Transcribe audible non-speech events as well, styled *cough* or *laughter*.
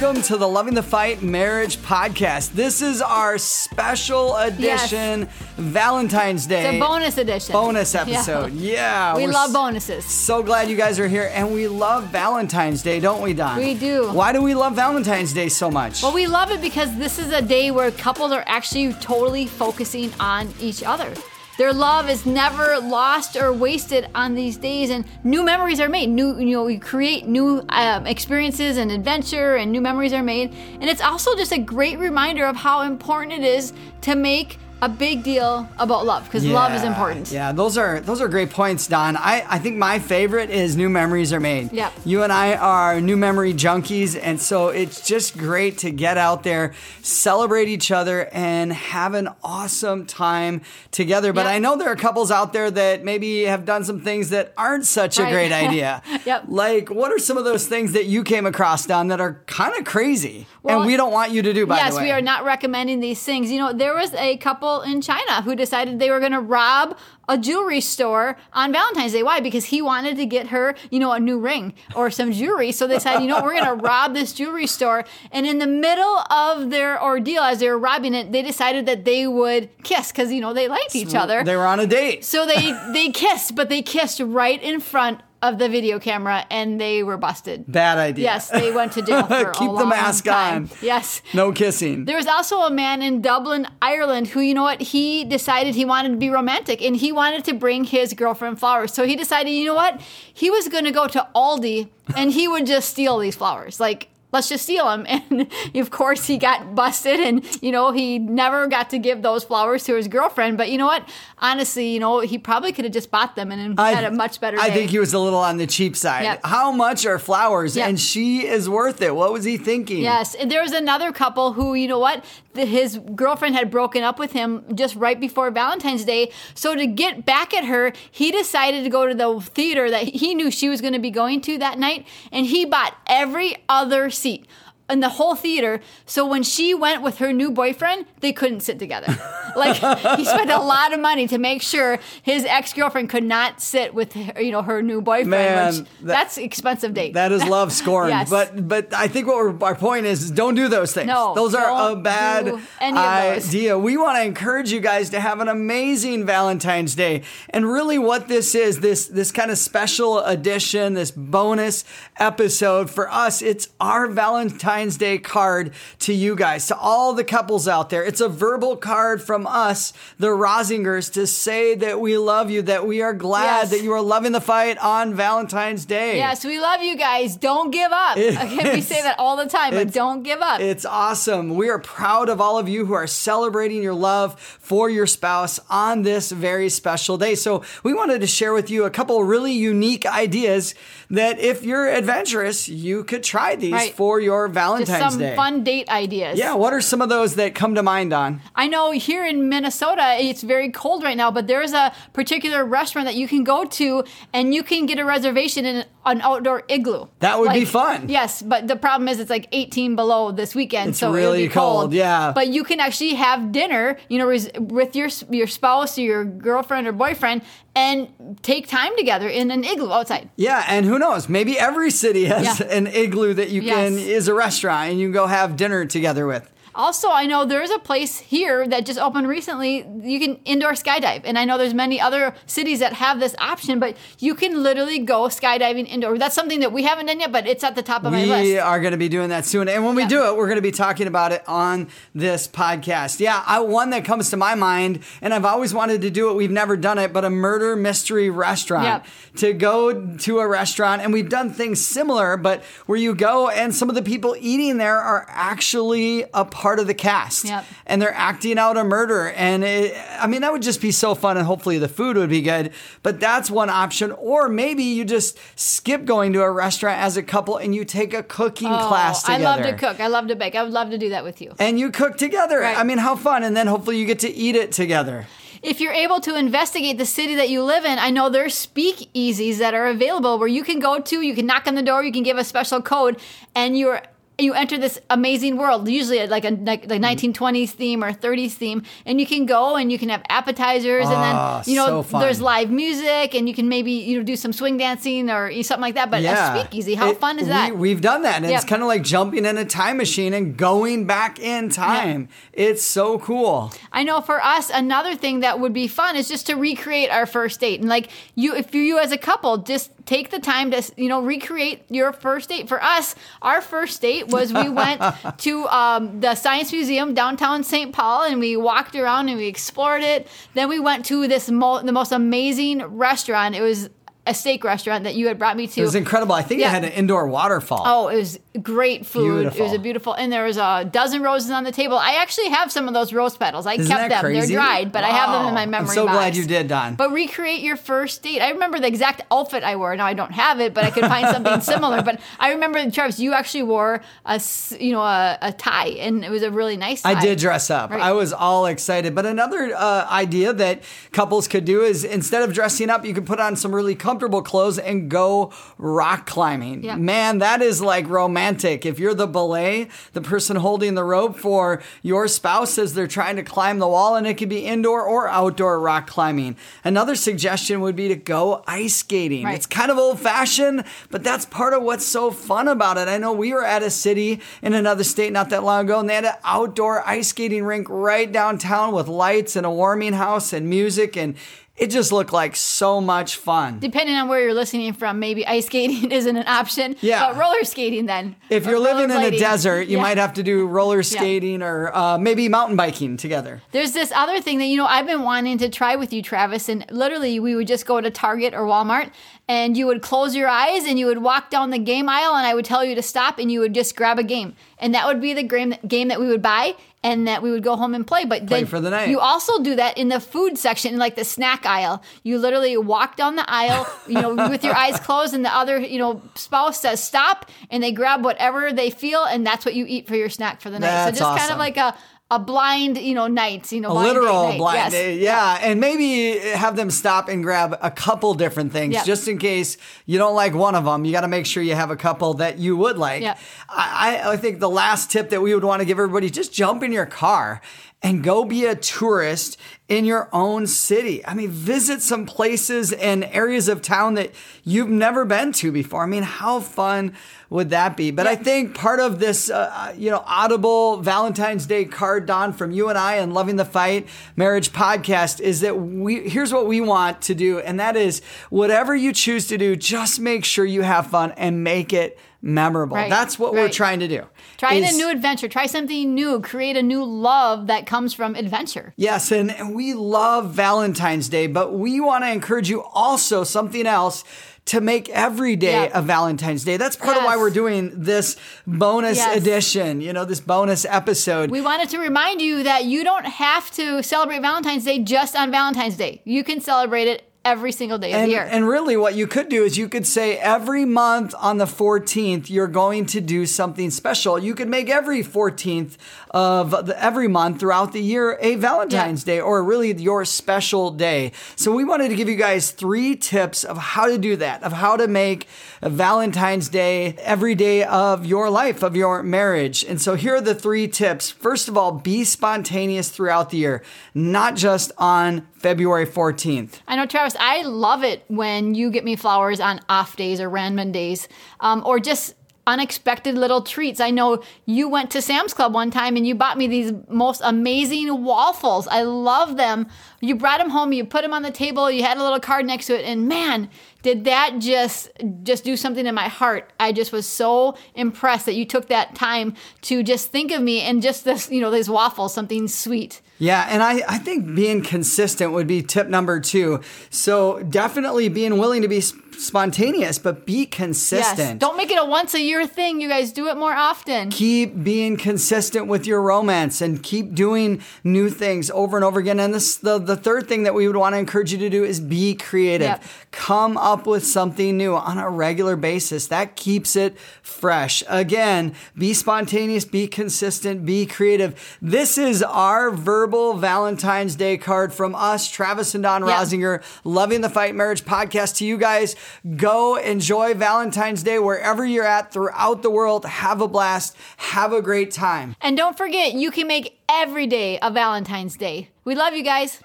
welcome to the Loving the Fight Marriage Podcast. This is our special edition Valentine's Day It's a bonus edition. bonus *laughs* episode. Yeah, We we're love bonuses. So glad you guys are here, and we love Valentine's Day, don't we, Dawn? We do. Why do we love Valentine's Day so much? Well, we love it because this is a day where couples are actually totally focusing on each other. Their love is never lost or wasted on these days, and new memories are made. New, you know, we create new um, experiences and adventure, and new memories are made. And it's also just a great reminder of how important it is to make a big deal about love because love is important. Yeah, those are those are great points, Dawn. I, I think my favorite is new memories are made. Yep. You and I are new memory junkies, and so it's just great to get out there, celebrate each other, and have an awesome time together. But Yep. I know there are couples out there that maybe have done some things that aren't such a great *laughs* idea. Yep. Like, what are some of those things that you came across, Dawn, that are kind of crazy, and we don't want you to do? By yes, the way, we are not recommending these things. You know, there was a couple in China who decided they were going to rob a jewelry store on Valentine's Day. Why? Because he wanted to get her, you know, a new ring or some jewelry. So they said, you know, we're going *laughs* to rob this jewelry store. And in the middle of their ordeal, as they were robbing it, they decided that they would kiss because, you know, they liked each other. They were on a date. So they they *laughs* kissed, but they kissed right in front of the video camera, and they were busted. Bad idea. Yes, they went to jail *laughs* Keep the mask time. on. Yes. No kissing. There was also a man in Dublin, Ireland, who, you know what, he decided he wanted to be romantic and he wanted to bring his girlfriend flowers. So he decided, you know what, he was going to go to Aldi and he would just steal these flowers. Like, let's just steal them. *laughs* And of course, he got busted and, you know, he never got to give those flowers to his girlfriend. But you know what, honestly, you know, he probably could have just bought them and had a much better I day. think he was a little on the cheap side. Yep. How much are flowers? Yep. And she is worth it. What was he thinking? Yes, and there was another couple who, you know what, his girlfriend had broken up with him just right before Valentine's Day. So to get back at her, he decided to go to the theater that he knew she was going to be going to that night, and he bought every other seat in the whole theater. So when she went with her new boyfriend, they couldn't sit together. *laughs* like he spent a lot of money to make sure his ex girlfriend could not sit with her, you know her new boyfriend. Man, which, that- that's expensive date. That is love *laughs* scorned. Yes. But but I think what we're, our point is, is don't do those things. No, those are a bad do any of those. idea. We want to encourage you guys to have an amazing Valentine's Day. And really what this is, this this kind of special edition, this bonus episode for us, it's our Valentine's Day card to you guys, to all the couples out there. It's a verbal card from us, the Rosingers, to say that we love you, that we are glad Yes. that you are loving the fight on Valentine's Day. Yes, we love you guys. Don't give up. Okay, we say that all the time, but don't give up. It's awesome. We are proud of all of you who are celebrating your love for your spouse on this very special day. So, we wanted to share with you a couple really unique ideas that if you're adventurous, you could try these Right. for your Just Valentine's some Day. fun date ideas. Yeah, what are some of those that come to mind on? I know here in Minnesota, it's very cold right now, but there's a particular restaurant that you can go to and you can get a reservation in an outdoor igloo. That would be fun. Yes, but the problem is it's like 18 below this weekend, It's so really cold. cold, yeah. But you can actually have dinner, you know, res- with your your spouse or your girlfriend or boyfriend, and take time together in an igloo outside. Yeah, and who knows? Maybe every city has Yeah. an igloo that you can is a restaurant and you can go have dinner together with. Also, I know there's a place here that just opened recently. You can indoor skydive, and I know there's many other cities that have this option. But you can literally go skydiving indoor. That's something that we haven't done yet, but it's at the top of my list. We are going to be doing that soon. And when we Yeah. do it, we're going to be talking about it on this podcast. Yeah, I, one that comes to my mind, and I've always wanted to do it, we've never done it, but a murder mystery restaurant. Yep. To go to a restaurant, and we've done things similar, but where you go and some of the people eating there are actually a part of the cast. Yep. And they're acting out a murder. And it, I mean, that would just be so fun, and hopefully the food would be good. But that's one option. Or maybe you just skip going to a restaurant as a couple and you take a cooking Oh, class together. I love to cook. I love to bake. I would love to do that with you. And you cook together. Right. I mean, how fun. And then hopefully you get to eat it together. If you're able to investigate the city that you live in, I know there's speakeasies that are available where you can go to, you can knock on the door, you can give a special code, and you're you enter this amazing world, usually like a like the 1920s theme or 30s theme, and you can go and you can have appetizers, and Ah, then you know so there's live music, and you can maybe you know do some swing dancing or something like that. But a speakeasy, how It- fun is that? We, have done that. And it's kind of like jumping in a time machine and going back in time. It's so cool. I know for us, another thing that would be fun is just to recreate our first date. And like you, if you, you as a couple, just take the time to, you know, recreate your first date. For us, our first date was we went *laughs* to um, the Science Museum downtown St. Paul and we walked around and we explored it. Then we went to this mo- the most amazing restaurant. It was a steak restaurant that you had brought me to. It was incredible. I think Yeah. it had an indoor waterfall. Oh, it was great food. It was Beautiful. a beautiful, and there was a dozen roses on the table. I actually have some of those rose petals. I Isn't kept them. crazy? They're dried, but I have them in Wow. my I'm memory so box. glad you did, Dawn. But recreate your first date. I remember the exact outfit I wore. Now I don't have it, but I could find something *laughs* similar. But I remember, Travis, you actually wore a you know, a, a tie, and it was a really nice. tie. I did dress up. Right. I was all excited. But another uh, idea that couples could do is instead of dressing up, you could put on some really comfortable clothes and go rock climbing. Yeah. Man, that is like romantic. If you're the belay, the person holding the rope for your spouse as they're trying to climb the wall, and it could be indoor or outdoor rock climbing. Another suggestion would be to go ice skating. Right. It's kind of old fashioned, but that's part of what's so fun about it. I know we were at a city in another state not that long ago, and they had an outdoor ice skating rink right downtown with lights and a warming house and music, and it just looked like so much fun. Depending on where you're listening from, maybe ice skating *laughs* isn't an option. Yeah. But roller skating then. If you're living in a desert, you Yeah. might have to do roller skating or uh, maybe mountain biking together. There's this other thing that you know I've been wanting to try with you, Travis, and literally we would just go to Target or Walmart and you would close your eyes and you would walk down the game aisle and I would tell you to stop and you would just grab a game. And that would be the game game that we would buy and that we would go home and play. But Play then for the night. you also do that in the food section, in like the snack aisle. You literally walk down the aisle, *laughs* you know, with your eyes closed, and the other, you know, spouse says stop, and they grab whatever they feel, and that's what you eat for your snack for the night. That's so just kind of like a a blind, you know, night, you know, A blind literal night. blind Yes. date, yeah. And maybe have them stop and grab a couple different things Yeah. just in case you don't like one of them. You got to make sure you have a couple that you would like. Yeah. I, I I think the last tip that we would want to give everybody just jump in your car and go be a tourist in your own city. I mean, visit some places and areas of town that you've never been to before. I mean, how fun would that be? But I think part of this, uh, you know, audible Valentine's Day card, Dawn, from you and I and Loving the Fight Marriage podcast is that we, here's what we want to do. And that is whatever you choose to do, just make sure you have fun and make it memorable. Right, That's what we're trying to do. Try is- a new adventure. Try something new. Create a new love that comes from adventure. Yes, and, and we love Valentine's Day, but we want to encourage you also something else to make every day Yeah. a Valentine's Day. That's part of why we're doing this bonus Yes. edition, you know, this bonus episode. We wanted to remind you that you don't have to celebrate Valentine's Day just on Valentine's Day. You can celebrate it every single day of and, the year. and really, what you could do is you could say every month on the 14th, you're going to do something special. You could make every 14th of the, every month throughout the year a Valentine's Day or really your special day. So, we wanted to give you guys three tips of how to do that, of how to make a Valentine's Day every day of your life, of your marriage. And so, here are the three tips. First of all, be spontaneous throughout the year, not just on February 14th. I know, Travis, I love it when you get me flowers on off days or random days um, or just unexpected little treats. I know you went to Sam's Club one time and you bought me these most amazing waffles. I love them. You brought them home, you put them on the table, you had a little card next to it, and man, did that just just do something in my heart. I just was so impressed that you took that time to just think of me and just this, you know, these waffles, something sweet. Yeah, and I, I think being consistent would be tip number two. So definitely being willing to be spontaneous, but be consistent. Yes. Don't make it a once a year thing. You guys do it more often. keep being consistent with your romance and keep doing new things over and over again. And this the, the third thing that we would want to encourage you to do is be creative. Yep. Come up up with something new on a regular basis. That keeps it fresh. Again, be spontaneous, be consistent, be creative. This is our verbal Valentine's Day card from us, Travis and Dawn Yeah. Rosinger, Loving the Fight Marriage podcast to you guys. Go enjoy Valentine's Day wherever you're at throughout the world. Have a blast. Have a great time. And don't forget, you can make every day a Valentine's Day. We love you guys.